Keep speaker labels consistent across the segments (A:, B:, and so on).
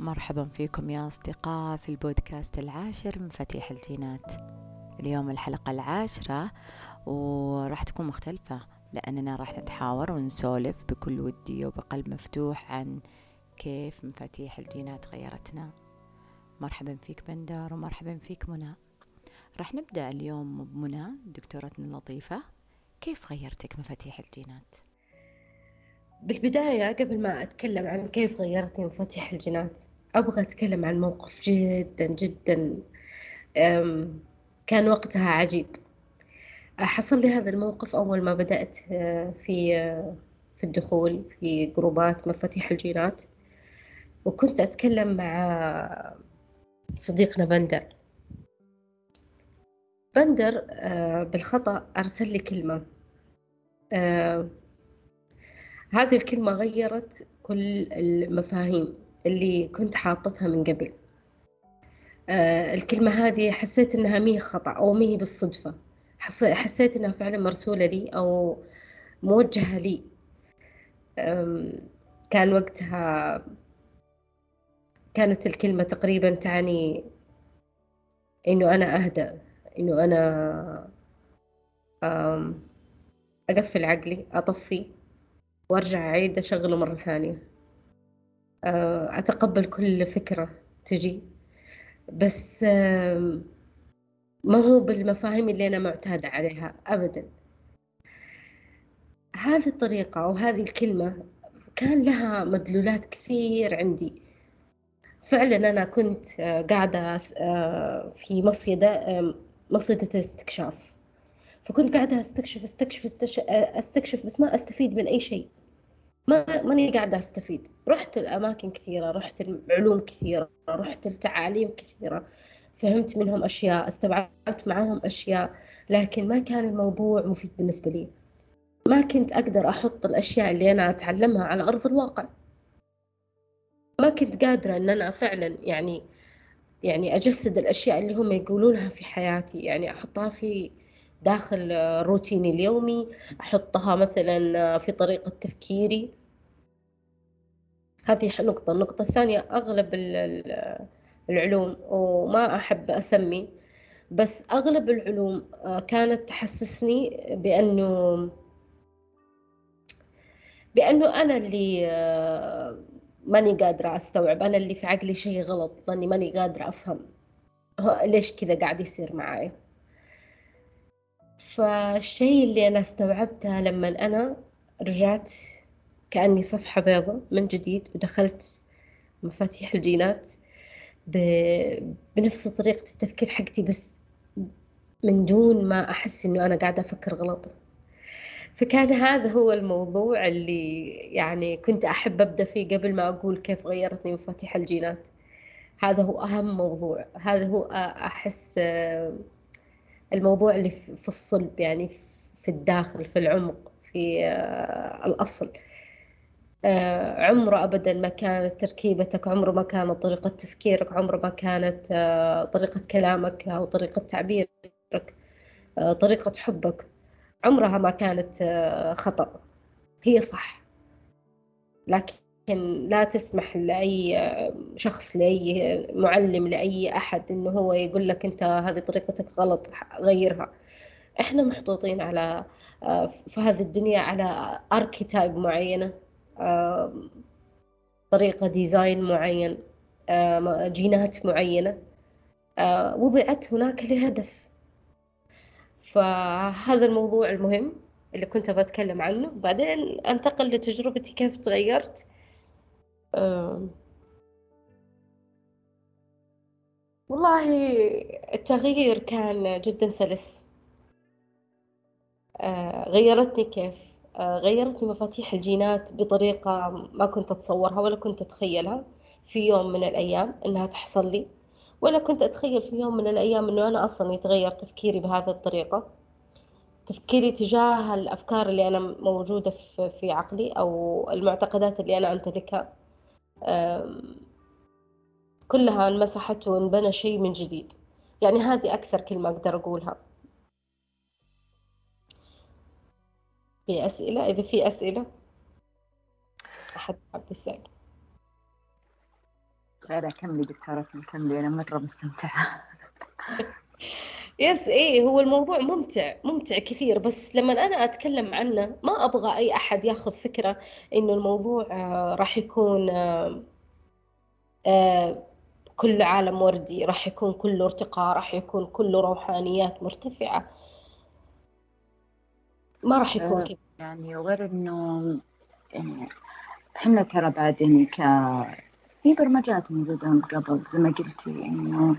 A: مرحبا فيكم يا أصدقاء في البودكاست العاشر من مفاتيح الجينات. اليوم الحلقة العاشرة وراح تكون مختلفة لأننا راح نتحاور ونسولف بكل ودية وبقلب مفتوح عن كيف مفاتيح الجينات غيرتنا. مرحبا فيك بندر ومرحبا فيك منى. راح نبدأ اليوم بمنى دكتورتنا اللطيفة. كيف غيرتك مفاتيح الجينات؟
B: بالبداية قبل ما أتكلم عن كيف غيرتني مفاتيح الجينات أبغى أتكلم عن موقف جدا جدا كان وقتها عجيب. حصل لي هذا الموقف أول ما بدأت آه، في آه، في الدخول في جروبات مفاتيح الجينات. وكنت أتكلم مع صديقنا بندر. بندر آه، بالخطأ أرسل لي كلمة. هذه الكلمة غيرت كل المفاهيم. اللي كنت حاطتها من قبل. آه الكلمة هذه حسيت إنها مي خطأ أو مي بالصدفة. حسيت إنها فعلا مرسولة لي أو موجهة لي. كان وقتها كانت الكلمة تقريبا تعني إنه أنا أهدأ إنه أنا أقفل عقلي أطفي وأرجع أعيد أشغله مرة ثانية. أتقبل كل فكرة تجي. بس ما هو بالمفاهيم اللي أنا معتادة عليها أبدا. هذه الطريقة أو هذه الكلمة كان لها مدلولات كثير عندي. فعلا أنا كنت آه، قاعدة آه، في مصيدة مصيدة استكشاف. فكنت قاعدة أستكشف أستكشف استكشف, أستكشف بس ما أستفيد من أي شيء. ما ماني قاعدة أستفيد. رحت الأماكن كثيرة رحت العلوم كثيرة رحت التعاليم كثيرة. فهمت منهم أشياء استوعبت معاهم أشياء لكن ما كان الموضوع مفيد بالنسبة لي. ما كنت أقدر أحط الأشياء اللي أنا أتعلمها على أرض الواقع. ما كنت قادرة أن أنا فعلا يعني يعني أجسد الأشياء اللي هم يقولونها في حياتي. يعني أحطها في داخل روتيني اليومي أحطها مثلا في طريقة تفكيري. هذه نقطة. النقطة الثانية أغلب العلوم وما أحب أسمي بس أغلب العلوم آه، كانت تحسسني بأنه بأنه أنا اللي آه، ماني قادرة أستوعب. أنا اللي في عقلي شيء غلط لأني ماني قادرة أفهم. ليش كذا قاعد يصير معاي فالشيء اللي أنا استوعبته لما أنا رجعت كأني صفحة بيضة من جديد ودخلت مفاتيح الجينات بنفس طريقة التفكير حقتي بس من دون ما أحس إنه أنا قاعدة أفكر غلط. فكان هذا هو الموضوع اللي يعني كنت أحب أبدأ فيه قبل ما أقول كيف غيرتني مفاتيح الجينات. هذا هو أهم موضوع. هذا هو أحس الموضوع اللي في الصلب يعني في الداخل في العمق في الأصل. عمره أبدا ما كانت تركيبتك عمره ما كانت طريقة تفكيرك عمره ما كانت آه، طريقة كلامك أو طريقة تعبيرك طريقة حبك. عمرها ما كانت خطأ. هي صح. لكن لا تسمح لأي شخص لأي معلم لأي أحد إنه هو يقول لك أنت هذه طريقتك غلط غيرها. إحنا محطوطين على في هذه الدنيا على أركيتايب معينة. طريقة ديزاين معين جينات معينة. وضعت هناك لهدف. فهذا الموضوع المهم اللي كنت بتكلم عنه. بعدين أنتقل لتجربتي كيف تغيرت. والله التغيير كان جدا سلس. غيرتني كيف؟ غيرتني مفاتيح الجينات بطريقة ما كنت أتصورها ولا كنت أتخيلها في يوم من الأيام إنها تحصل لي ولا كنت أتخيل في يوم من الأيام إنه أنا أصلا يتغير تفكيري بهذه الطريقة. تفكيري تجاه الأفكار اللي أنا موجودة في عقلي أو المعتقدات اللي أنا أمتلكها. كلها انمسحت وانبنى شيء من جديد. يعني هذه أكثر كلمة أقدر أقولها. في أسئلة؟ إذا في أسئلة أحد حاب يسأل.
A: لا لا كملي دكتورة كملي أنا مرة مستمتعة.
B: يس إيه هو الموضوع ممتع ممتع كثير. بس لما أنا أتكلم عنه ما أبغى أي أحد ياخذ فكرة إنه الموضوع آه، راح يكون آه، آه، كله عالم وردي راح يكون كله ارتقاء راح يكون كله روحانيات مرتفعة. ما راح يكون كذا.
A: يعني وغير إنه يعني إحنا ترى بعد يعني ك في برمجات موجودة من قبل زي ما قلتي إنه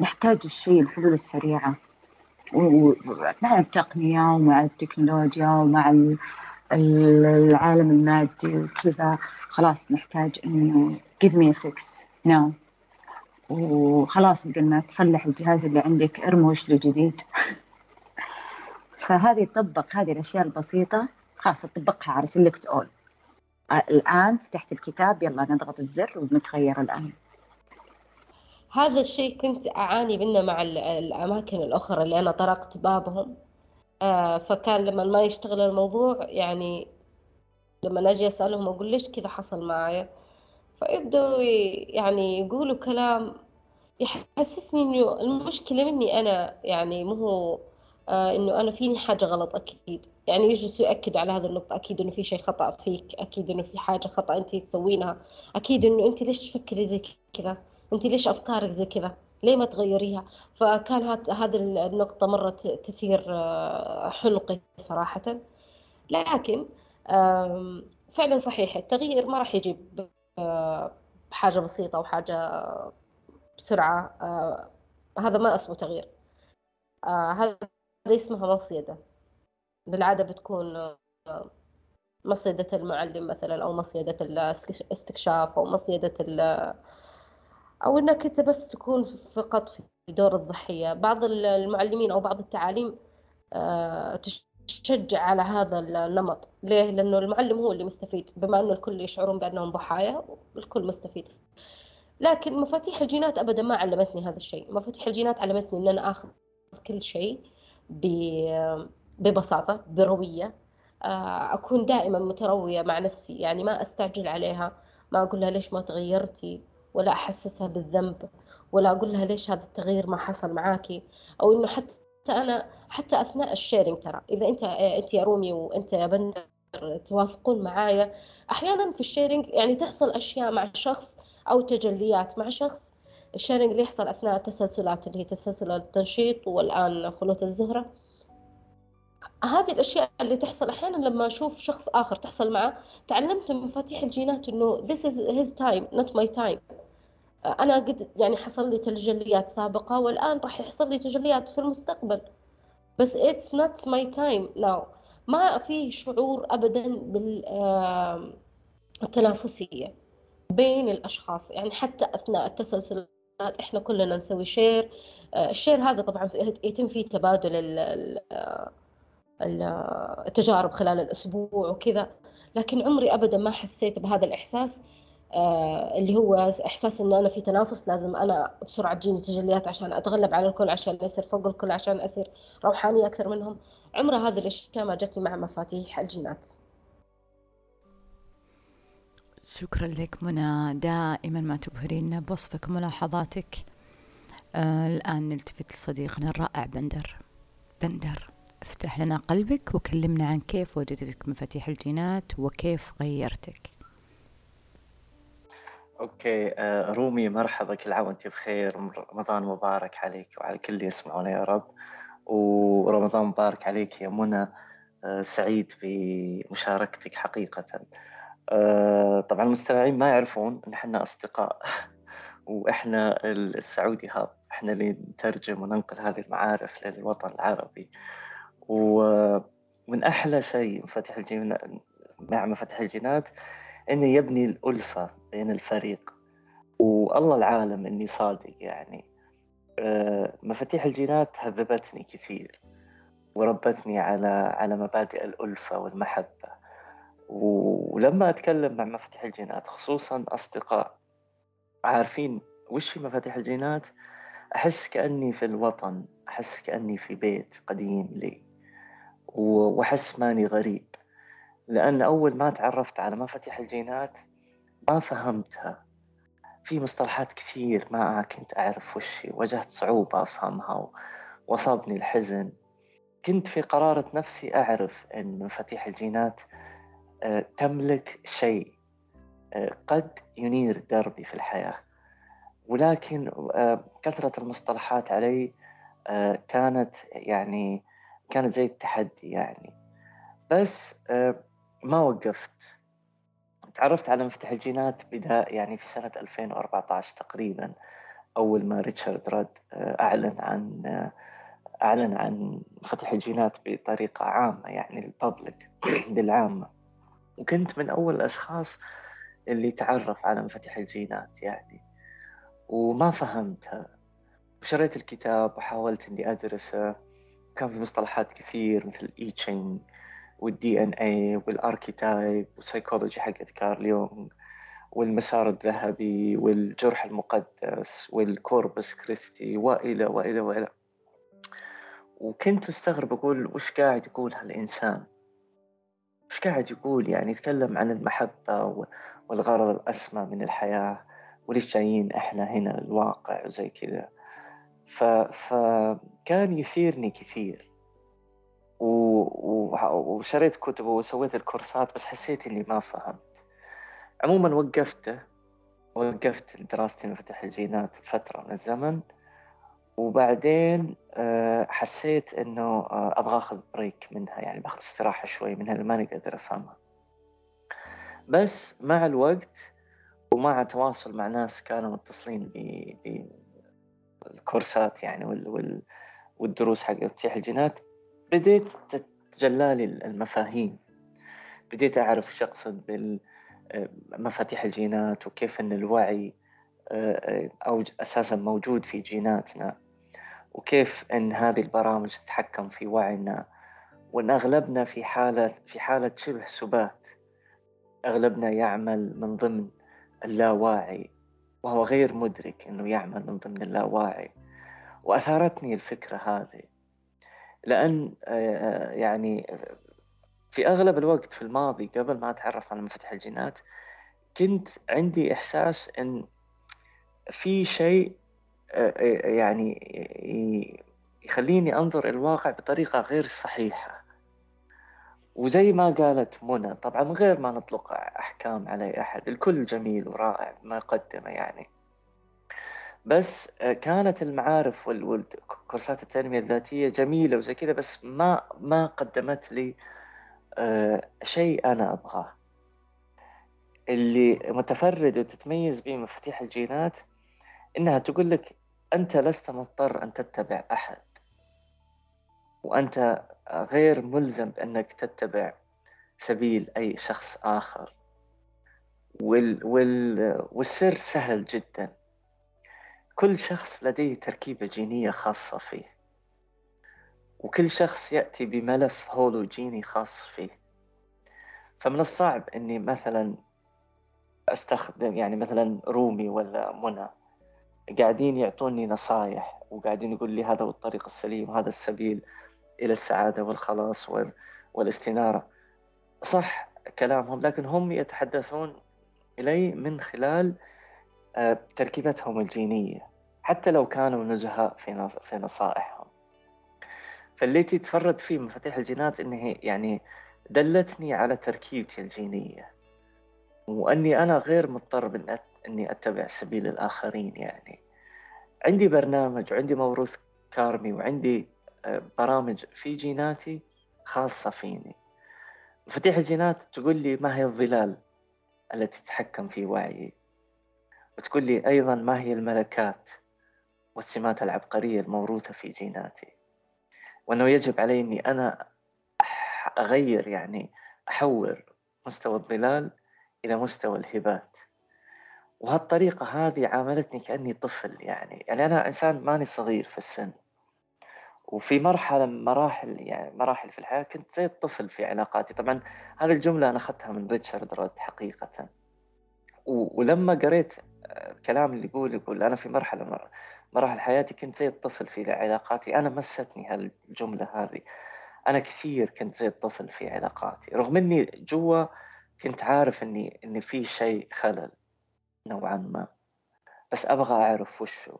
A: نحتاج الشيء الحلول السريعة. ومع التقنية ومع التكنولوجيا ومع العالم المادي وكذا خلاص نحتاج إنه give me a fix now. وخلاص بدل ما تصلح الجهاز اللي عندك ارمي واشتري جديد فهذه تطبق هذه الأشياء البسيطة خلاص تطبقها على سلكت اول الآن فتحت الكتاب يلا نضغط الزر ونتغير الآن.
B: هذا الشيء كنت أعاني منه مع الأماكن الأخرى اللي أنا طرقت بابهم. آه، فكان لما ما يشتغل الموضوع يعني لما أجي أسألهم أقول ليش كذا حصل معايا؟ فيبدأوا يعني يقولوا كلام يحسسني إنه المشكلة مني أنا يعني مو هو آه إنه أنا فيني حاجة غلط أكيد. يعني يجلسوا يأكدوا على هذا النقطة أكيد إنه في شيء خطأ فيك أكيد إنه في حاجة خطأ أنت تسوينها أكيد إنه أنت ليش تفكري زي كذا؟ انت ليش أفكارك زي كذا؟ ليه ما تغيريها؟ فكان هذه النقطة مرة تثير آه، حلقي صراحة. لكن فعلا صحيح التغيير ما راح يجيب آه، أو حاجة بسرعة آه، هذا ما أسمه تغيير. هذا اسمها مصيدة. بالعادة بتكون مصيدة المعلم مثلا أو مصيدة الاستكشاف أو مصيدة أو إنك أنت بس تكون فقط في دور الضحية. بعض المعلمين أو بعض التعاليم آه، تشجع على هذا النمط. ليه؟ لأنه المعلم هو اللي مستفيد بما أنه الكل يشعرون بأنهم ضحايا الكل مستفيد. لكن مفاتيح الجينات أبدا ما علمتني هذا الشيء. مفاتيح الجينات علمتني أن أنا أخذ كل شيء. ببساطة بروية. آه، أكون دائما متروية مع نفسي يعني ما أستعجل عليها ما أقول لها ليش ما تغيرتي؟ ولا أحسسها بالذنب. ولا أقول لها ليش هذا التغيير ما حصل معاكي؟ أو إنه حتى أنا حتى أثناء الشيرنج ترى إذا أنت أنت يا رومي وأنت يا بندر توافقون معايا أحيانا في ال sharing يعني تحصل أشياء مع شخص أو تجليات مع شخص ال sharing اللي يحصل أثناء التسلسلات اللي هي تسلسل التنشيط والآن خلوة الزهرة. هذه الأشياء اللي تحصل أحيانا لما أشوف شخص آخر تحصل معه تعلمت من مفاتيح الجينات إنه this is his time not my time. أنا قد يعني حصل لي تجليات سابقة والآن راح يحصل لي تجليات في المستقبل. بس it's not my time now. ما في شعور أبدا بالتنافسية بين الأشخاص يعني حتى أثناء التسلسلات إحنا كلنا نسوي share ال share هذا طبعا يتم فيه تبادل التجارب خلال الأسبوع وكذا. لكن عمري أبدا ما حسيت بهذا الإحساس آه، اللي هو إحساس إن أنا في تنافس لازم أنا بسرعة تجيني تجليات عشان أتغلب على الكل عشان أصير فوق الكل عشان أصير روحانية أكثر منهم. عمرها هذه الأشياء ما جتني مع مفاتيح الجينات.
A: شكرا لك منى. دائما ما تبهرينا بوصفك وملاحظاتك آه الآن نلتفت لصديقنا الرائع بندر. بندر افتح لنا قلبك وكلمنا عن كيف وجدتك مفاتيح الجينات وكيف غيرتك.
C: أوكي آه، رومي مرحبا كل عام وأنت بخير. رمضان مبارك عليك وعلى كل اللي يسمعونا يا رب. ورمضان مبارك عليك يا منى. آه، سعيد بمشاركتك حقيقة. آه، طبعا المستمعين ما يعرفون إن إحنا أصدقاء وإحنا السعودي هاب إحنا اللي نترجم وننقل هذه المعارف للوطن العربي. ومن أحلى شيء مفاتيح الجينات مع مفاتيح الجينات إنه يبني الألفة بين الفريق. والله العالم إني صادق يعني. آه، مفاتيح الجينات هذبتني كثير وربتني على على مبادئ الألفة والمحبة. ولما أتكلم مع مفاتيح الجينات خصوصا أصدقاء عارفين وش مفاتيح الجينات أحس كأني في الوطن أحس كأني في بيت قديم لي وأحس ماني غريب. لأن أول ما تعرفت على مفاتيح الجينات ما فهمتها. في مصطلحات كثير ما كنت أعرف وش واجهت صعوبة أفهمها وأصابني الحزن. كنت في قرارة نفسي أعرف أن مفاتيح الجينات تملك شيء. آه، قد ينير دربي في الحياة. ولكن آه، كثرة المصطلحات علي كانت يعني كانت زي التحدي يعني. بس ما وقفت. تعرفت على مفتاح الجينات بدا يعني في سنة 2014 تقريبا. أول ما ريتشارد راد أعلن عن أعلن عن فتح الجينات بطريقة عامة يعني الببليك للعامة. وكنت من أول الأشخاص اللي تعرف على مفاتيح الجينات يعني. وما فهمتها. وشريت الكتاب وحاولت إني أدرسه. كان في مصطلحات كثير مثل I Ching وال DNA وال archetype وال psychology حقت كارل يونغ والمسار الذهبي والجرح المقدس وال Corpus Christi وإلى وإلى وإلى. وكنت مستغرب أقول وش قاعد يقول هالإنسان وش قاعد يقول؟ يعني يتكلم عن المحبة والغرض الأسمى من الحياة وليش جايين إحنا هنا الواقع وزي كذا. ف... فكان يثيرني كثير. و... و... وشريت كتب وسويت الكورسات بس حسيت إني ما فهمت. عموما وقفته وقفت دراستي مفتاح الجينات فترة من الزمن. وبعدين آه، حسيت إنه آه، أبغى آخذ break منها يعني بأخذ استراحة شوي منها ماني قادر أفهمها. بس مع الوقت ومع تواصل مع ناس كانوا متصلين بالكورسات يعني وال وال والدروس حق تفتيح الجينات بديت تتجلى لي المفاهيم. بديت شو أقصد بمفاتيح آه، الجينات وكيف أن الوعي أو أساسا موجود في جيناتنا وكيف أن هذه البرامج تتحكم في وعينا. وأن أغلبنا في حالة في حالة شبه سبات أغلبنا يعمل من ضمن اللاواعي وهو غير مدرك أنه يعمل من ضمن اللاواعي. وأثارتني الفكرة هذه. لأن آه، يعني في أغلب الوقت في الماضي قبل ما أتعرف على مفتاح الجينات كنت عندي إحساس أن في شيء يعني يخليني أنظر الواقع بطريقة غير صحيحة. وزي ما قالت منى طبعا من غير ما نطلق أحكام على أحد الكل جميل ورائع ما قدمه يعني. بس كانت المعارف والكورسات التنمية الذاتية جميلة وزي كذا بس ما ما قدمت لي شيء أنا أبغاه. اللي متفرد وتتميز به مفاتيح الجينات إنها تقول لك أنت لست مضطر أن تتبع أحد وأنت غير ملزم بأنك تتبع سبيل أي شخص آخر. وال وال والسر سهل جدا. كل شخص لديه تركيبة جينية خاصة فيه وكل شخص يأتي بملف هولوجيني خاص فيه. فمن الصعب أني مثلا أستخدم يعني مثلا رومي ولا منى. قاعدين يعطوني نصايح وقاعدين يقول لي هذا هو الطريق السليم وهذا السبيل إلى السعادة والخلاص والاستنارة. صح كلامهم لكن هم يتحدثون إلي من خلال آه، تركيبتهم الجينية حتى لو كانوا نزهاء في في نصائحهم. فالتي تفرد فيه مفاتيح الجينات إنه يعني دلتني على تركيبتي الجينية وأني أنا غير مضطر إني أتبع سبيل الآخرين يعني. عندي برنامج وعندي موروث كارمي وعندي آه، برامج في جيناتي خاصة فيني. مفاتيح الجينات تقول لي ما هي الظلال التي تتحكم في وعيي. وتقول لي أيضا ما هي الملكات والسمات العبقرية الموروثة في جيناتي. وأنه يجب علي أني أنا أغير يعني أحور مستوى الظلال إلى مستوى الهبات. وهالطريقة هذه عاملتني كأني طفل يعني. يعني أنا إنسان ماني صغير في السن. وفي مرحلة من مراحل يعني مراحل في الحياة كنت زي الطفل في علاقاتي. طبعا هذه الجملة أنا أخذتها من ريتشارد رود حقيقة. ولما قريت الكلام اللي يقول يقول أنا في مرحلة مراحل حياتي كنت زي الطفل في علاقاتي. أنا مستني هالجملة هذه. أنا كثير كنت زي الطفل في علاقاتي. رغم إني جوا كنت عارف إني إني في شيء خلل. نوعا ما. بس أبغى أعرف وشو.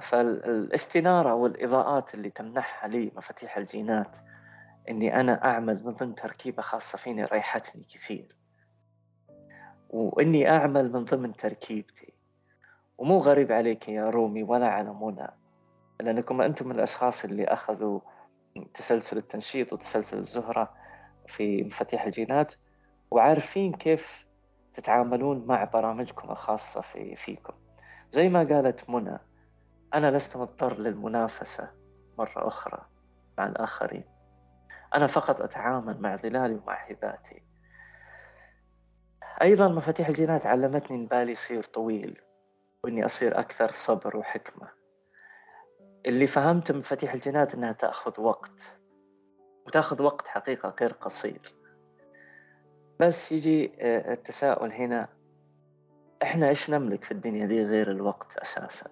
C: فالاستنارة والإضاءات اللي تمنحها لي مفاتيح الجينات إني أنا أعمل من ضمن تركيبة خاصة فيني ريحتني كثير. وإني أعمل من ضمن تركيبتي. ومو غريب عليك يا رومي ولا على منى. لأنكم أنتم من الأشخاص اللي أخذوا تسلسل التنشيط وتسلسل الزهرة في مفاتيح الجينات وعارفين كيف تتعاملون مع برامجكم الخاصة في فيكم. زي ما قالت منى أنا لست مضطر للمنافسة مرة أخرى مع الآخرين. أنا فقط أتعامل مع ظلالي ومع هباتي أيضا مفاتيح الجينات علمتني إن بالي يصير طويل وإني أصير أكثر صبر وحكمة. اللي فهمت مفاتيح الجينات إنها تأخذ وقت وتأخذ وقت حقيقة غير قصير. بس يجي آه، التساؤل هنا إحنا إيش نملك في الدنيا دي غير الوقت أساسا؟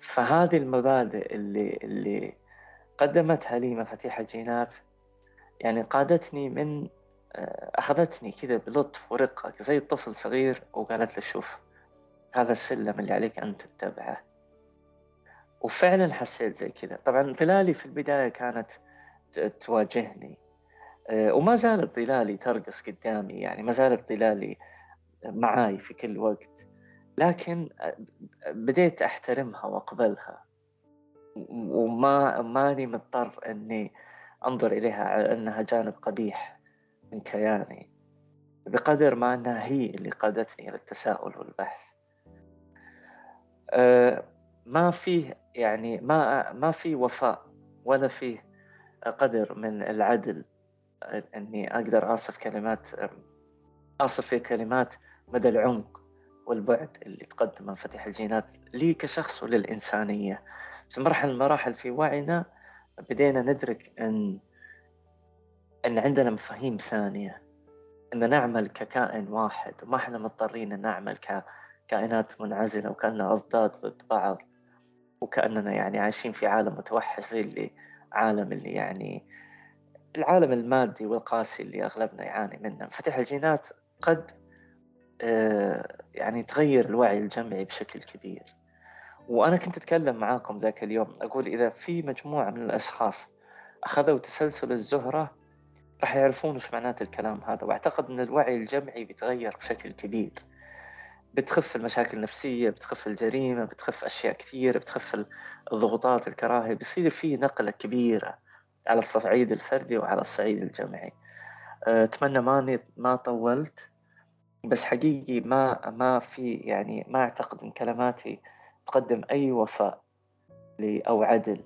C: فهذه المبادئ اللي اللي قدمتها لي مفاتيح الجينات يعني قادتني من آه، أخذتني كذا بلطف ورقة زي طفل صغير وقالت لي شوف هذا السلم اللي عليك أن تتبعه. وفعلا حسيت زي كذا طبعا ظلالي في البداية كانت تواجهني. وما زالت ظلالي ترقص قدامي يعني ما زالت ظلالي معاي في كل وقت. لكن آه، بديت أحترمها وأقبلها. وما ماني مضطر إني أنظر إليها على أنها جانب قبيح من كياني بقدر ما أنها هي اللي قادتني إلى التساؤل والبحث. أه ما فيه يعني ما ما في وفاء ولا فيه قدر من العدل. أني أقدر اصف كلمات اصف في كلمات مدى العمق والبعد اللي تقدمه فتح الجينات لي كشخص وللإنسانية. في مرحلة من المراحل في وعينا بدينا ندرك أن أن عندنا مفاهيم ثانية أن نعمل ككائن واحد وما إحنا مضطرين أن نعمل ككائنات منعزلة وكأننا أضداد ضد بعض وكأننا يعني عايشين في عالم متوحش زي اللي عالم اللي يعني العالم المادي والقاسي اللي أغلبنا يعاني منه فتح الجينات قد آه، يعني تغير الوعي الجمعي بشكل كبير. وأنا كنت أتكلم معاكم ذاك اليوم أقول إذا في مجموعة من الأشخاص أخذوا تسلسل الزهرة راح يعرفون وش معنات الكلام هذا. وأعتقد أن الوعي الجمعي بيتغير بشكل كبير. بتخف المشاكل النفسية بتخف الجريمة بتخف أشياء كثير بتخف الضغوطات الكراهية بيصير في نقلة كبيرة. على الصعيد الفردي وعلى الصعيد الجمعي آه، أتمنى ماني ما طولت. بس حقيقي ما ما في يعني ما أعتقد من كلماتي تقدم أي وفاء أو عدل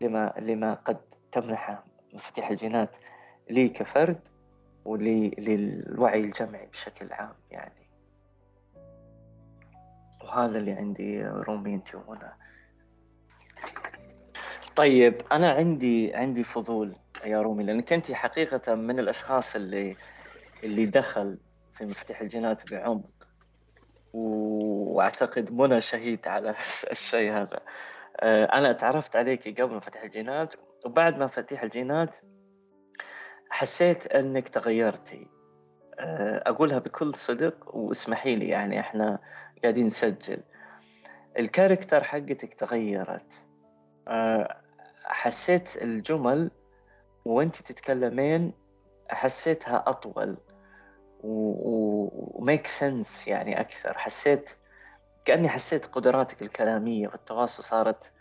C: لما لما قد تمنحه مفاتيح الجينات لي كفرد وللوعي الجمعي بشكل عام يعني. وهذا اللي عندي رومي انت ومنى طيب أنا عندي عندي فضول يا رومي لأنك أنت حقيقة من الأشخاص اللي اللي دخل في مفتاح الجينات بعمق وأعتقد منى شهيد على الشيء هذا. آه، أنا تعرفت عليك قبل مفاتيح الجينات وبعد مفاتيح الجينات حسيت أنك تغيرتي. آه، أقولها بكل صدق واسمحي لي يعني إحنا قاعدين نسجل. الكاركتر حقتك تغيرت. آه، حسيت الجمل وانت تتكلمين حسيتها أطول وميك سنس يعني أكثر. حسيت كأني حسيت قدراتك الكلامية والتواصل صارت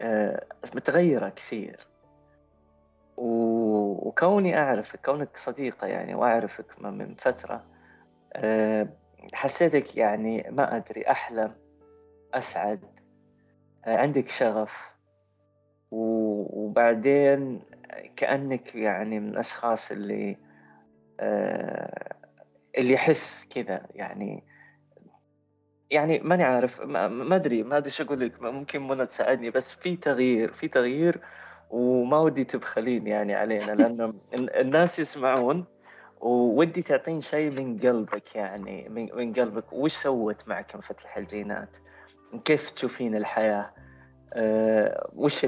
C: آه، متغيرة كثير. وكوني أعرفك كونك صديقة يعني وأعرفك من فترة آه، حسيتك يعني ما أدري أحلم أسعد آه، عندك شغف. وبعدين كأنك يعني من الأشخاص اللي اللي يحس كذا يعني. يعني ماني عارف ما أدري ما أدري شو أقول لك. ممكن منى تساعدني بس في تغيير في تغيير وما ودي تبخلين يعني علينا لأن الناس يسمعون وودي تعطين شيء من قلبك يعني من قلبك. وش سوت معك مفاتيح الجينات؟ كيف تشوفين الحياة؟ أه وش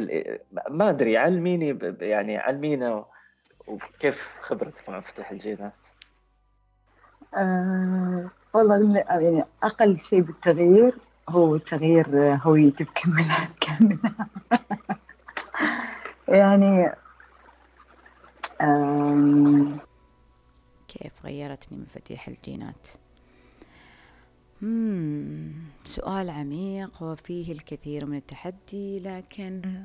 C: ما أدري علميني يعني علمينا وكيف خبرتك مع مفاتيح الجينات؟
B: آه
D: والله يعني أقل شيء بالتغيير هو تغيير هويتي بكاملها كاملها يعني
A: كيف غيرتني مفاتيح الجينات؟ سؤال عميق وفيه الكثير من التحدي لكن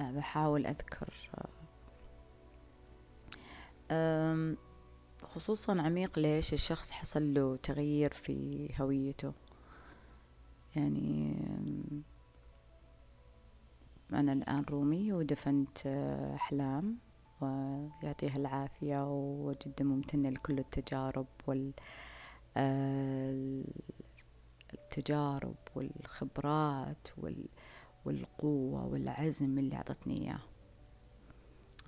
A: بحاول أذكر. خصوصا عميق ليش الشخص حصل له تغيير في هويته. يعني أنا الآن رومي ودفنت أحلام ويعطيها العافية وجدا ممتنة لكل التجارب وال التجارب والخبرات والقوة والعزم اللي أعطتني إياه.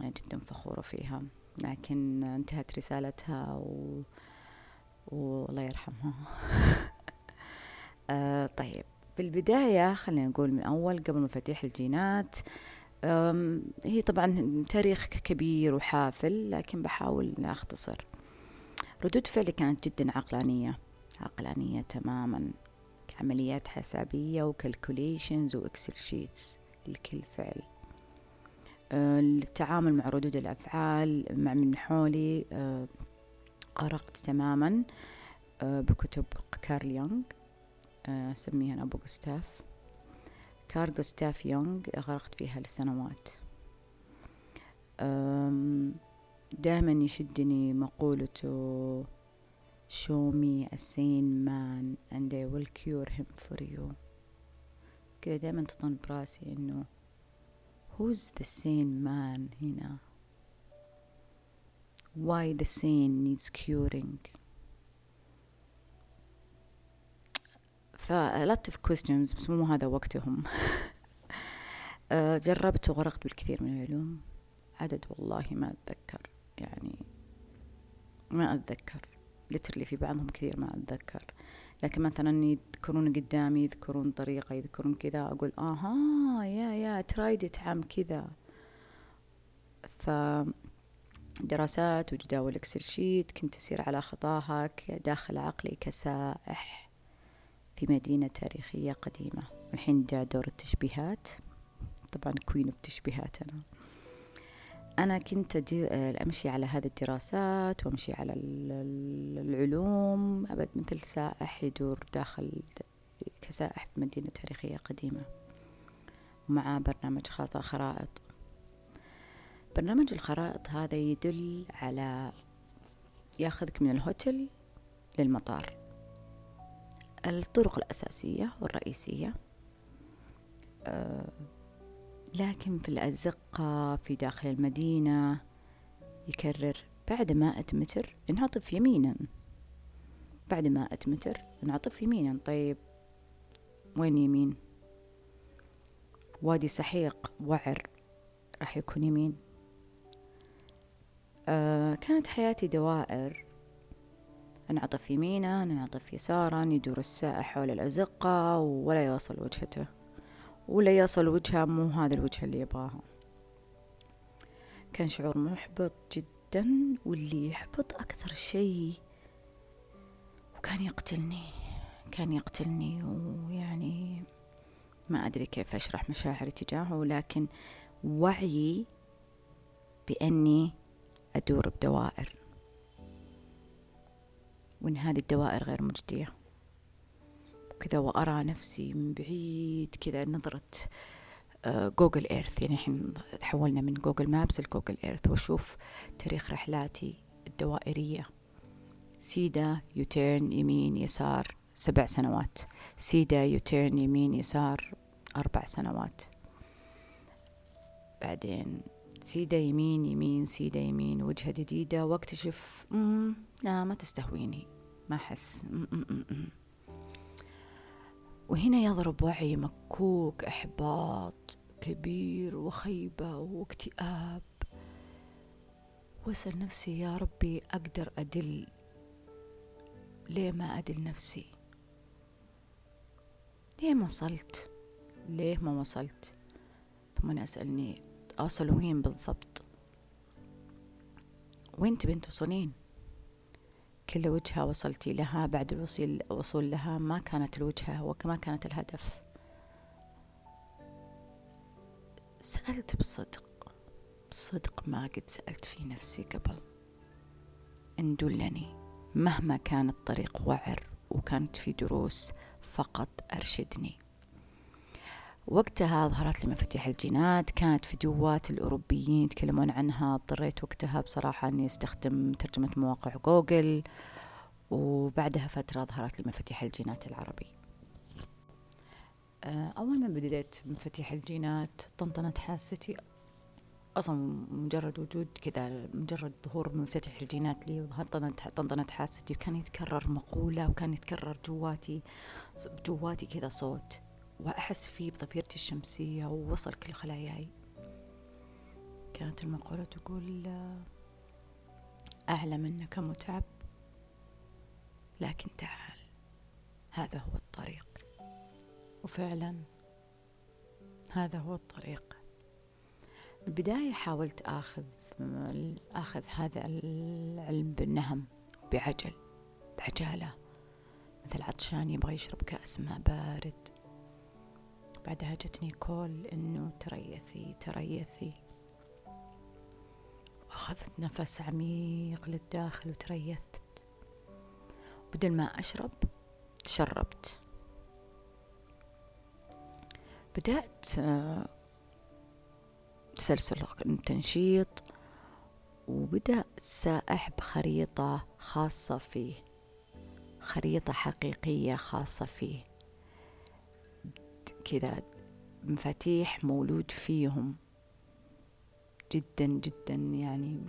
A: أنا جدا فخورة فيها لكن انتهت رسالتها و... والله يرحمها. آه طيب. بالبداية خلينا نقول من أول قبل مفاتيح الجينات هي طبعا تاريخ كبير وحافل لكن بحاول أختصر. ردود فعلي كانت جدا عقلانية. عقلانية تماما. عمليات حسابية و calculations و Excel sheets لكل فعل. التعامل مع ردود الأفعال مع من حولي غرقت تماما بكتب كارل يونغ أسميها أنا أبو جوستاف. كارل جوستاف يونغ غرقت فيها لسنوات. دائما يشدني مقولته show me a sane man and I will cure him for you. كذا دائما تطن براسي إنه who's the sane man هنا؟ Why the sane needs curing? فلطف questions بس مو هذا وقتهم. جربت وغرقت بالكثير من العلوم. عدد والله ما أتذكر. يعني ما أتذكر. literally في بعضهم كثير ما أتذكر. لكن مثلا يذكرون قدامي يذكرون طريقة يذكرون كذا أقول آها yeah yeah tried it عام كذا. ف دراسات وجداول Excel sheet كنت أسير على خطاها داخل عقلي كسائح في مدينة تاريخية قديمة. الحين جاء دور التشبيهات. طبعا queen of تشبيهات أنا. أنا كنت أمشي على هذه الدراسات وأمشي على العلوم. أبد مثل سائح يدور داخل كسائح في مدينة تاريخية قديمة ومع برنامج خاطئ خرائط. برنامج الخرائط هذا يدل على ياخذك من الهوتل للمطار. الطرق الأساسية والرئيسية أه لكن في الأزقة في داخل المدينة يكرر بعد مائة متر انعطف يمينا. بعد مائة متر انعطف يمينا. طيب وين يمين؟ وادي سحيق وعر راح يكون يمين. آه كانت حياتي دوائر. انعطف يمينا انعطف يسارا يدور السائح حول الأزقة ولا يوصل وجهته. ولا يصل وجهها مو هذا الوجه اللي يبغاها. كان شعور محبط جدا واللي يحبط أكثر شيء وكان يقتلني كان يقتلني ويعني ما أدري كيف أشرح مشاعري تجاهه لكن وعيي بأني أدور بدوائر. وإن هذه الدوائر غير مجدية. كذا وأرى نفسي من بعيد كذا نظرة Google Earth يعني الحين تحولنا من Google Maps ل Google Earth وأشوف تاريخ رحلاتي الدوائرية. سيدا U-turn يمين يسار سبع سنوات. سيدا يوتيرن يمين يسار أربع سنوات. بعدين سيدا يمين يمين سيدا يمين وجهة جديدة وأكتشف لا ما تستهويني. ما أحس. وهنا يضرب وعي مكوك إحباط كبير وخيبة واكتئاب. واسأل نفسي يا ربي أقدر أدل؟ ليه ما أدل نفسي؟ ليه ما وصلت؟ ليه ما وصلت؟ ثم أسألني أوصل وين بالضبط؟ وين تبين توصلين كل وجهة وصلتي لها بعد الوصول الوصول لها ما كانت الوجهة وما كانت الهدف. سألت بصدق بصدق ما قد سألت في نفسي قبل. إن دلني مهما كان الطريق وعر وكانت في دروس فقط أرشدني. وقتها ظهرت لي مفاتيح الجينات كانت فيديوهات الأوروبيين يتكلمون عنها. اضطريت وقتها بصراحة أني أستخدم ترجمة مواقع جوجل وبعدها فترة ظهرت لي مفاتيح الجينات العربي آه، أول ما بديت مفاتيح الجينات طنطنت حاستي. أصلا مجرد وجود كذا مجرد ظهور مفاتيح الجينات لي طنطنت حاستي وكان يتكرر مقولة وكان يتكرر جواتي جواتي كذا صوت. وأحس فيه بضفيرتي الشمسية ووصل كل خلاياي. كانت المقولة تقول أعلم أنك متعب لكن تعال هذا هو الطريق. وفعلا هذا هو الطريق. بالبداية حاولت آخذ آخذ هذا العلم بالنهم بعجل بعجالة. مثل عطشان يبغى يشرب كأس ماء بارد. بعدها جتني call إنه تريثي تريثي. وأخذت نفس عميق للداخل وتريثت. بدل ما أشرب تشربت. بدأت آه، تسلسل التنشيط وبدأ سائح بخريطة خاصة فيه. خريطة حقيقية خاصة فيه. كذا مفاتيح مولود فيهم. جدا جدا يعني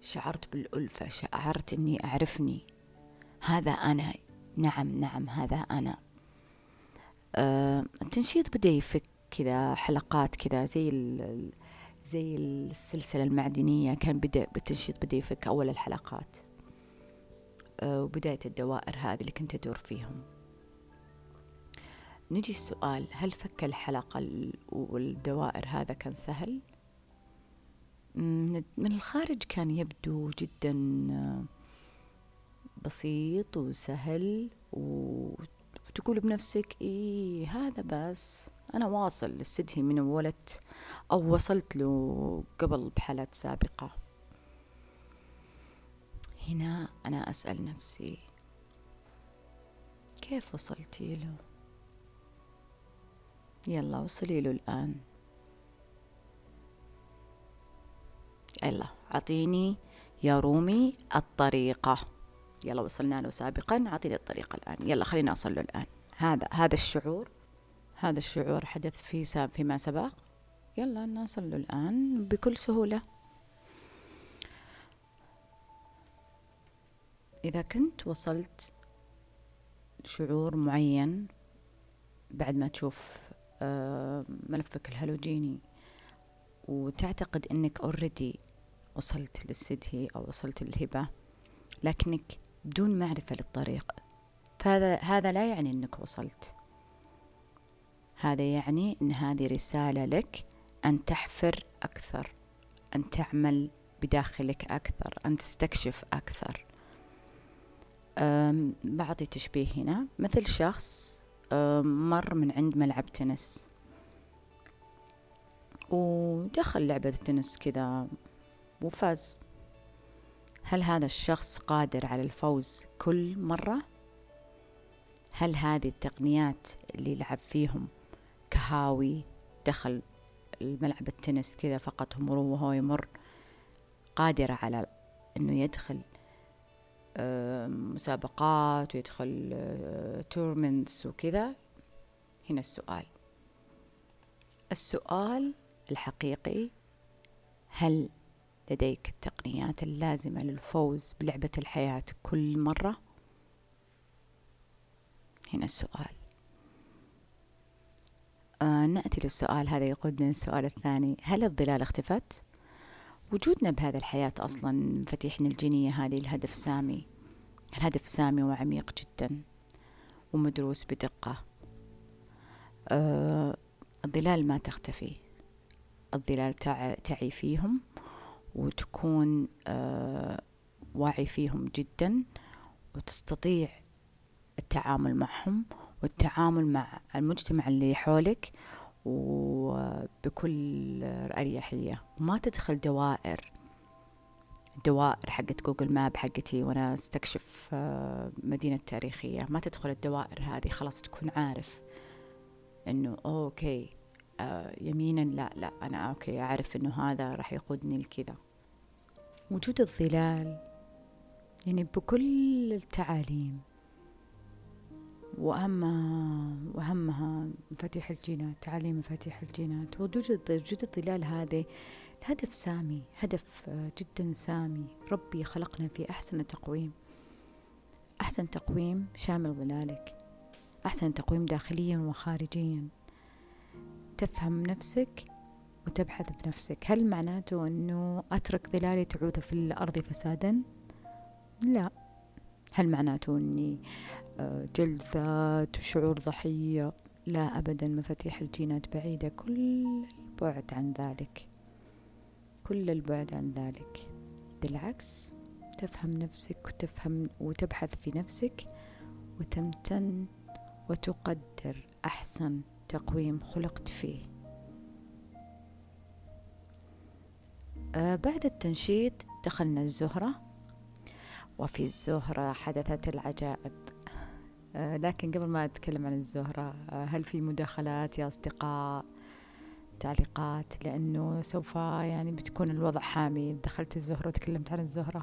A: شعرت بالألفة شعرت أني أعرفني. هذا أنا. نعم نعم هذا أنا. آه التنشيط بدأ يفك كذا حلقات كذا زي زي السلسلة المعدنية. كان بدأ بالتنشيط بدأ يفك أول الحلقات. آه وبداية الدوائر هذه اللي كنت أدور فيهم. نجي السؤال هل فك الحلقة والدوائر هذا كان سهل؟ من الخارج كان يبدو جدا بسيط وسهل وتقول بنفسك إيه هذا بس أنا واصل للسدهي من ولدت أو وصلت له قبل بحالات سابقة هنا أنا أسأل نفسي كيف وصلتي له؟ يلا وصلي له الآن. يلا عطيني يا رومي الطريقة. يلا وصلنا له سابقا عطيني الطريقة الآن. يلا خلينا أصل له الآن. هذا هذا الشعور هذا الشعور حدث في ساب فيما سبق. يلا نصل له الآن بكل سهولة. إذا كنت وصلت شعور معين بعد ما تشوف ملفك الهالوجيني. وتعتقد إنك اوريدي وصلت للسدهي أو وصلت للهبة لكنك بدون معرفة للطريق. فهذا هذا لا يعني إنك وصلت. هذا يعني إن هذه رسالة لك أن تحفر أكثر أن تعمل بداخلك أكثر أن تستكشف أكثر. بعطي تشبيه هنا. مثل شخص مر من عند ملعب تنس ودخل لعبة التنس كذا وفاز هل هذا الشخص قادر على الفوز كل مرة؟ هل هذه التقنيات اللي لعب فيهم كهاوي دخل الملعب التنس كذا فقط وهو يمر قادرة على إنه يدخل مسابقات ويدخل تورمنتس وكذا هنا السؤال السؤال الحقيقي هل لديك التقنيات اللازمة للفوز بلعبة الحياة كل مرة؟ هنا السؤال آه نأتي للسؤال هذا يقودنا للسؤال الثاني هل الظلال اختفت؟ وجودنا بهذه الحياة أصلا مفاتيحنا الجينية هذه الهدف سامي. الهدف سامي وعميق جدا ومدروس بدقة. آه الظلال ما تختفي. الظلال تعي فيهم وتكون آه واعي فيهم جدا وتستطيع التعامل معهم والتعامل مع المجتمع اللي حولك وبكل أريحية. وما تدخل دوائر. الدوائر حقت Google Map حقتي وأنا أستكشف آه، مدينة تاريخية. ما تدخل الدوائر هذه خلاص تكون عارف إنه okay آه، يمينا لا لا أنا okay أعرف إنه هذا راح يقودني لكذا. وجود الظلال يعني بكل التعاليم. وأهمها وأهمها مفاتيح الجينات تعاليم مفاتيح الجينات. وجود وجود الظلال هذه الهدف سامي هدف آه، جدا سامي. ربي خلقنا في أحسن تقويم. أحسن تقويم شامل ظلالك. أحسن تقويم داخليا وخارجيا. تفهم نفسك وتبحث بنفسك. هل معناته أنه أترك ظلالي تعود في الأرض فسادا؟ لا. هل معناته أني آه، جلد ذات وشعور ضحية. لا أبدا مفاتيح الجينات بعيدة. كل البعد عن ذلك. كل البعد عن ذلك. بالعكس تفهم نفسك وتفهم وتبحث في نفسك وتمتن وتقدر أحسن تقويم خلقت فيه. آه بعد التنشيط دخلنا الزهرة. وفي الزهرة حدثت العجائب. لكن قبل ما أتكلم عن الزهرة آه هل في مداخلات يا أصدقاء تعليقات؟ لأنه سوف يعني بتكون الوضع حامي. دخلت الزهرة وتكلمت عن الزهرة.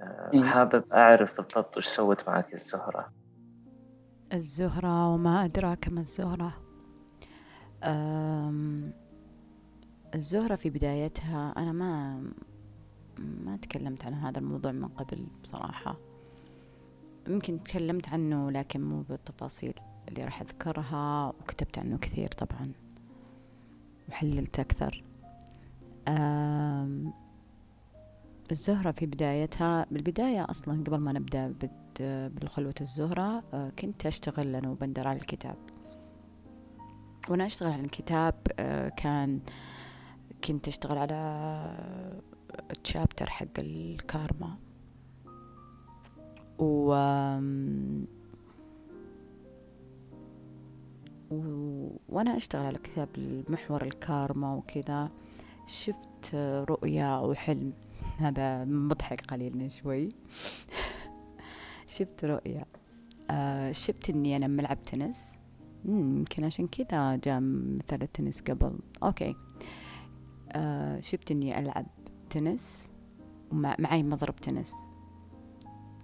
C: آه، حابب أعرف بالضبط وش سوت معك الزهرة.
A: الزهرة وما أدراك ما الزهرة. الزهرة في بدايتها أنا ما ما تكلمت عن هذا الموضوع من قبل بصراحة. يمكن تكلمت عنه لكن مو بالتفاصيل اللي راح أذكرها وكتبت عنه كثير طبعا وحللت أكثر. الزهرة في بدايتها بالبداية أصلا قبل ما نبدأ بالخلوة الزهرة آه، كنت أشتغل أنا وبندر على الكتاب. وأنا أشتغل على الكتاب آه، كان كنت أشتغل على التشابتر حق الكارما. و. وأنا أشتغل على كتاب المحور الكارما وكذا شفت رؤيا أو حلم هذا مضحك قليلا شوي. شفت رؤيا. آه شفت إني أنا ملعب تنس. يمكن عشان كذا جاء مثل التنس قبل. okay. آه شفت إني ألعب تنس. ومعي مضرب تنس.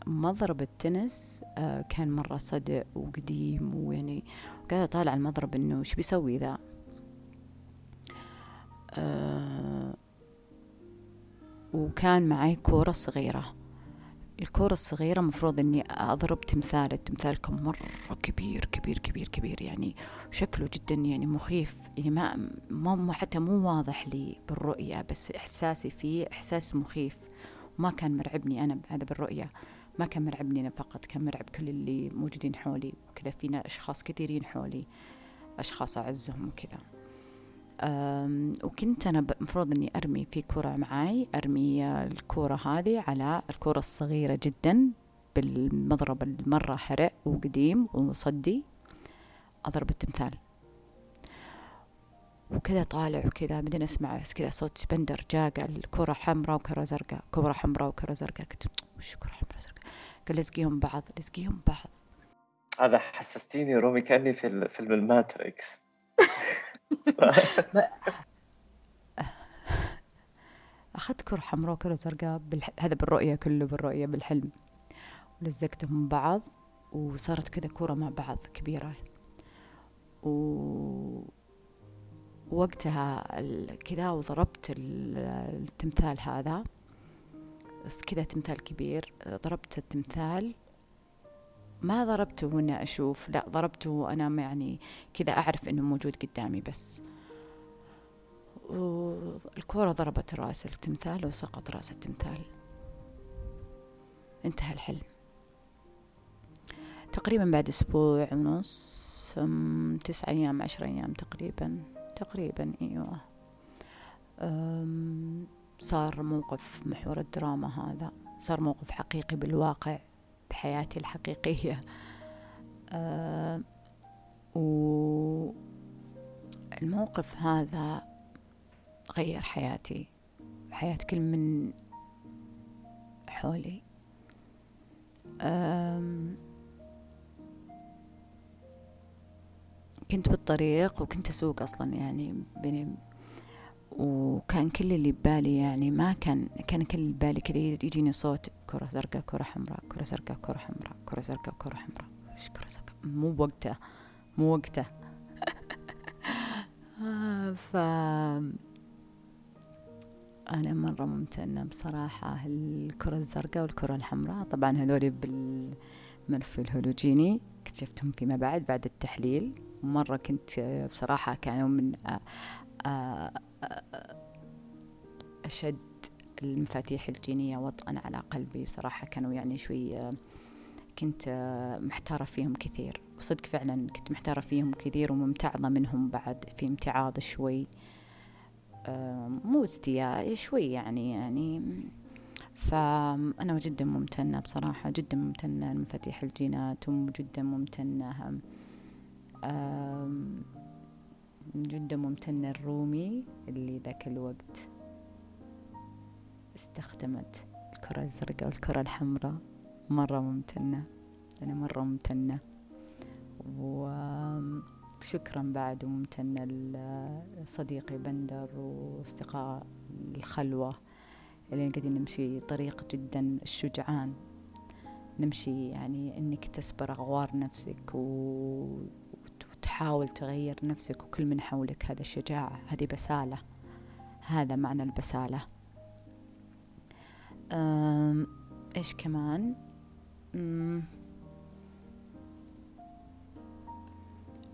A: مضرب التنس آه كان مرة صدي وقديم ويعني قاعدة أطالع المضرب إنه وش بيسوي ذا؟ آه وكان معي كورة صغيرة. الكورة الصغيرة مفروض إني أضرب تمثال التمثال كان مرة كبير كبير كبير كبير يعني شكله جدا يعني مخيف يعني ما ما حتى مو واضح لي بالرؤية بس إحساسي فيه إحساس مخيف. وما كان مرعبني أنا هذا بالرؤية. ما كان مرعبني أنا فقط كان مرعب كل اللي موجودين حولي وكذا فينا أشخاص كثيرين حولي أشخاص أعزهم وكذا. وكنت أنا المفروض أني أرمي في كرة معاي أرمي الكرة هذه على الكرة الصغيرة جدا بالمضرب المرة حرق وقديم وصدي أضرب التمثال. وكذا طالع وكذا بعدين أسمع كذا صوت سبندر جاء قال كرة حمراء وكرة زرقاء كرة حمراء وكرة زرقاء. قلت وش كرة حمراء زرقاء؟ قال لزقيهم بعض لزقيهم بعض.
C: هذا حسستيني رومي كأني في فيلم الماتريكس.
A: أخذت كرة حمراء وكرة زرقاء بالح... هذا بالرؤية كله بالرؤية بالحلم. ولزقتهم بعض وصارت كذا كرة مع بعض كبيرة. و وقتها كذا وضربت التمثال هذا. كذا تمثال كبير ضربت التمثال. ما ضربته وأنا أشوف لا ضربته وأنا يعني كذا أعرف إنه موجود قدامي بس. والكورة ضربت رأس التمثال وسقط رأس التمثال. انتهى الحلم. تقريبا بعد أسبوع ونص تسعة أيام عشر أيام تقريبا. تقريبا إيوه. صار موقف محور الدراما هذا. صار موقف حقيقي بالواقع بحياتي الحقيقية. آه والموقف هذا غير حياتي. حياة كل من حولي. كنت بالطريق وكنت أسوق أصلا يعني بيني وكان كل اللي ببالي يعني ما كان كان كل اللي ببالي كذا يجيني صوت كرة زرقاء كرة حمراء كرة زرقاء كرة حمراء كرة زرقاء كرة حمراء. إيش كرة زرقاء؟ مو بوقته مو وقته ف أنا مرة ممتنة بصراحة الكرة الزرقاء والكرة الحمراء. طبعا هذول بالملف الهولوجيني اكتشفتهم فيما بعد بعد التحليل. مرة كنت بصراحة كانوا من أشد المفاتيح الجينية وطئا على قلبي. بصراحة كانوا يعني شوي كنت محتارة فيهم كثير. وصدق فعلا كنت محتارة فيهم كثير وممتعضة منهم بعد في امتعاض شوي مو استياء شوي يعني يعني فأنا جدا ممتنة بصراحة جدا ممتنة لمفاتيح الجينات وجدا ممتنة جدا ممتنة الرومي اللي ذاك الوقت استخدمت الكرة الزرقاء والكرة الحمراء. مرة ممتنة أنا مرة ممتنة. وشكرا بعد وممتنة لصديقي بندر واصدقاء الخلوة اللي قاعدين نمشي طريق جدا الشجعان. نمشي يعني إنك تسبر أغوار نفسك و... وتحاول تغير نفسك وكل من حولك هذا الشجاعة هذه بسالة. هذا معنى البسالة. إيش كمان؟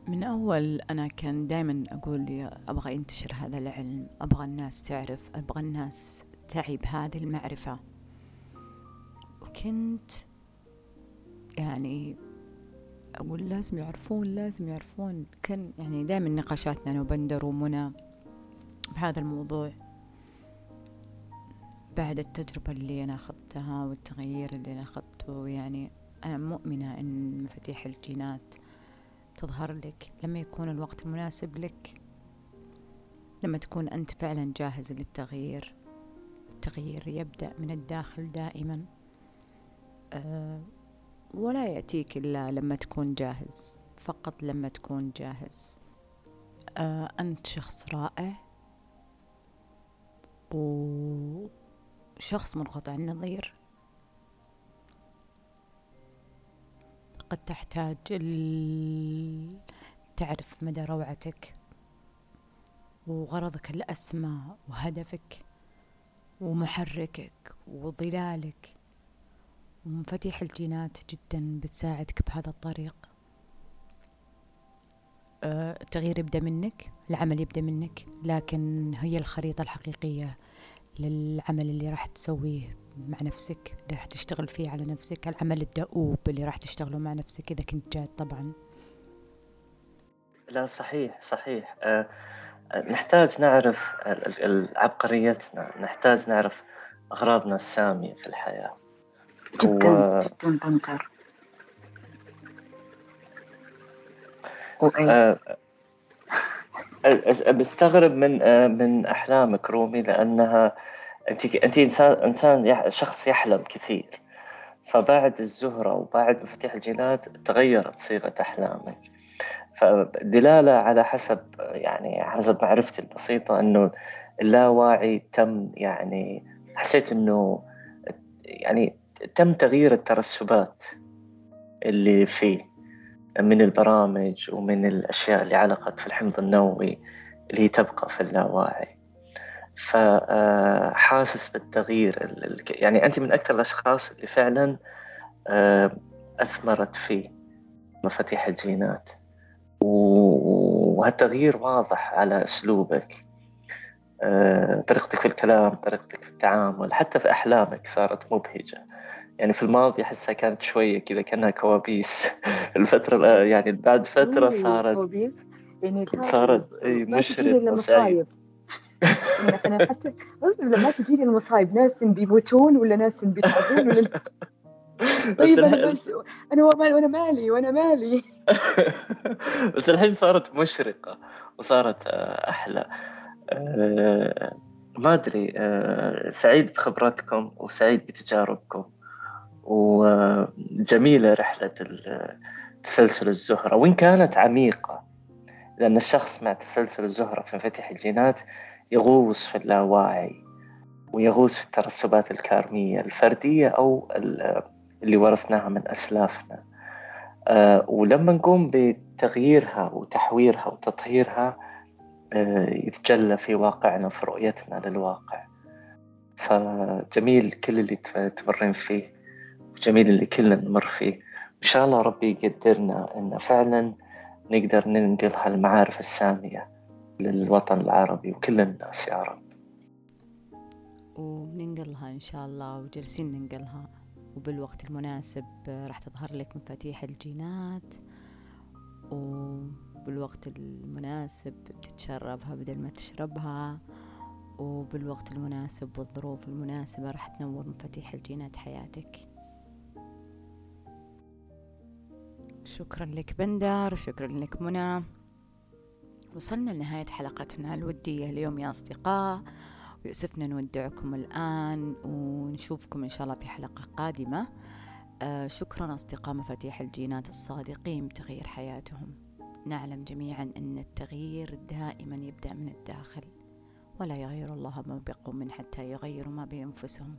A: من أول أنا كان دائما أقول لي أبغى أنتشر هذا العلم أبغى الناس تعرف أبغى الناس تعي بهذه المعرفة. وكنت يعني أقول لازم يعرفون لازم يعرفون. كان يعني دائما نقاشاتنا أنا وبندر ومنى بهذا الموضوع. بعد التجربة اللي أنا أخذتها والتغيير اللي أنا أخذته يعني أنا مؤمنة أن مفاتيح الجينات تظهر لك لما يكون الوقت المناسب لك. لما تكون أنت فعلا جاهز للتغيير. التغيير يبدأ من الداخل دائما. أه ولا يأتيك إلا لما تكون جاهز فقط لما تكون جاهز. أه أنت شخص رائع وشخص منقطع النظير. قد تحتاج تعرف مدى روعتك وغرضك الأسمى وهدفك ومحركك وظلالك. ومفاتيح الجينات جدا بتساعدك بهذا الطريق. أه، التغيير يبدأ منك العمل يبدأ منك لكن هي الخريطة الحقيقية للعمل اللي راح تسويه مع نفسك اللي راح تشتغل فيه على نفسك العمل الدؤوب اللي راح تشتغله مع نفسك إذا كنت جاد طبعا.
C: لا صحيح صحيح. أه نحتاج نعرف عبقريتنا نحتاج نعرف أغراضنا السامية في الحياة.
D: جدا. جدا بنكر
C: بستغرب من أه من أحلامك رومي لأنها أنت أنت إنسان إنسان شخص يحلم كثير. فبعد الزهرة وبعد مفاتيح الجينات تغيرت صيغة أحلامك. فدلالة على حسب يعني حسب معرفتي البسيطة إنه اللاواعي تم يعني حسيت إنه يعني تم تغيير الترسبات اللي فيه من البرامج ومن الأشياء اللي علقت في الحمض النووي اللي تبقى في اللاواعي. فحاسس بالتغيير يعني أنت من أكثر الأشخاص اللي فعلا أثمرت في مفاتيح الجينات. وهالتغيير واضح على أسلوبك. طريقتك في الكلام طريقتك في التعامل حتى في أحلامك صارت مبهجة. يعني في الماضي أحسها كانت شوية كذا كأنها كوابيس. الفترة يعني بعد فترة صارت
D: كوابيس. يعني
C: صارت مشرق وسعيد
D: أنا حتى لما تجيني المصايب ناس بيموتون ولا ناس بيتعبون ولا ناس؟ طيب أنا بس أنا وأنا مالي وأنا مالي.
C: بس الحين صارت مشرقة وصارت آه، أحلى. أه ما أدري أه سعيد بخبراتكم وسعيد بتجاربكم. وجميلة رحلة تسلسل الزهرة. وإن كانت عميقة لأن الشخص مع تسلسل الزهرة في فتح الجينات يغوص في اللاواعي ويغوص في الترسبات الكارمية الفردية أو اللي ورثناها من أسلافنا. أه ولما نقوم بتغييرها وتحويرها وتطهيرها أه يتجلى في واقعنا في رؤيتنا للواقع. فجميل كل اللي تمرين فيه. وجميل اللي كلنا نمر فيه. إن شاء الله ربي يقدرنا إن فعلا نقدر ننقل هالمعارف السامية للوطن العربي وكل الناس يا رب.
A: وننقلها إن شاء الله وجالسين ننقلها. وبالوقت المناسب راح تظهر لك مفاتيح الجينات. وبالوقت المناسب بتتشربها بدل ما تشربها. وبالوقت المناسب والظروف المناسبة راح تنور مفاتيح الجينات حياتك. شكرا لك بندر وشكرا لك منى. وصلنا لنهاية حلقتنا الودية اليوم يا أصدقاء. ويؤسفنا نودعكم الآن ونشوفكم إن شاء الله في حلقة قادمة. آه شكرا أصدقاء مفاتيح الجينات الصادقين بتغيير حياتهم. نعلم جميعا أن التغيير دائما يبدأ من الداخل ولا يغير الله ما بقوم حتى يغيروا ما بأنفسهم.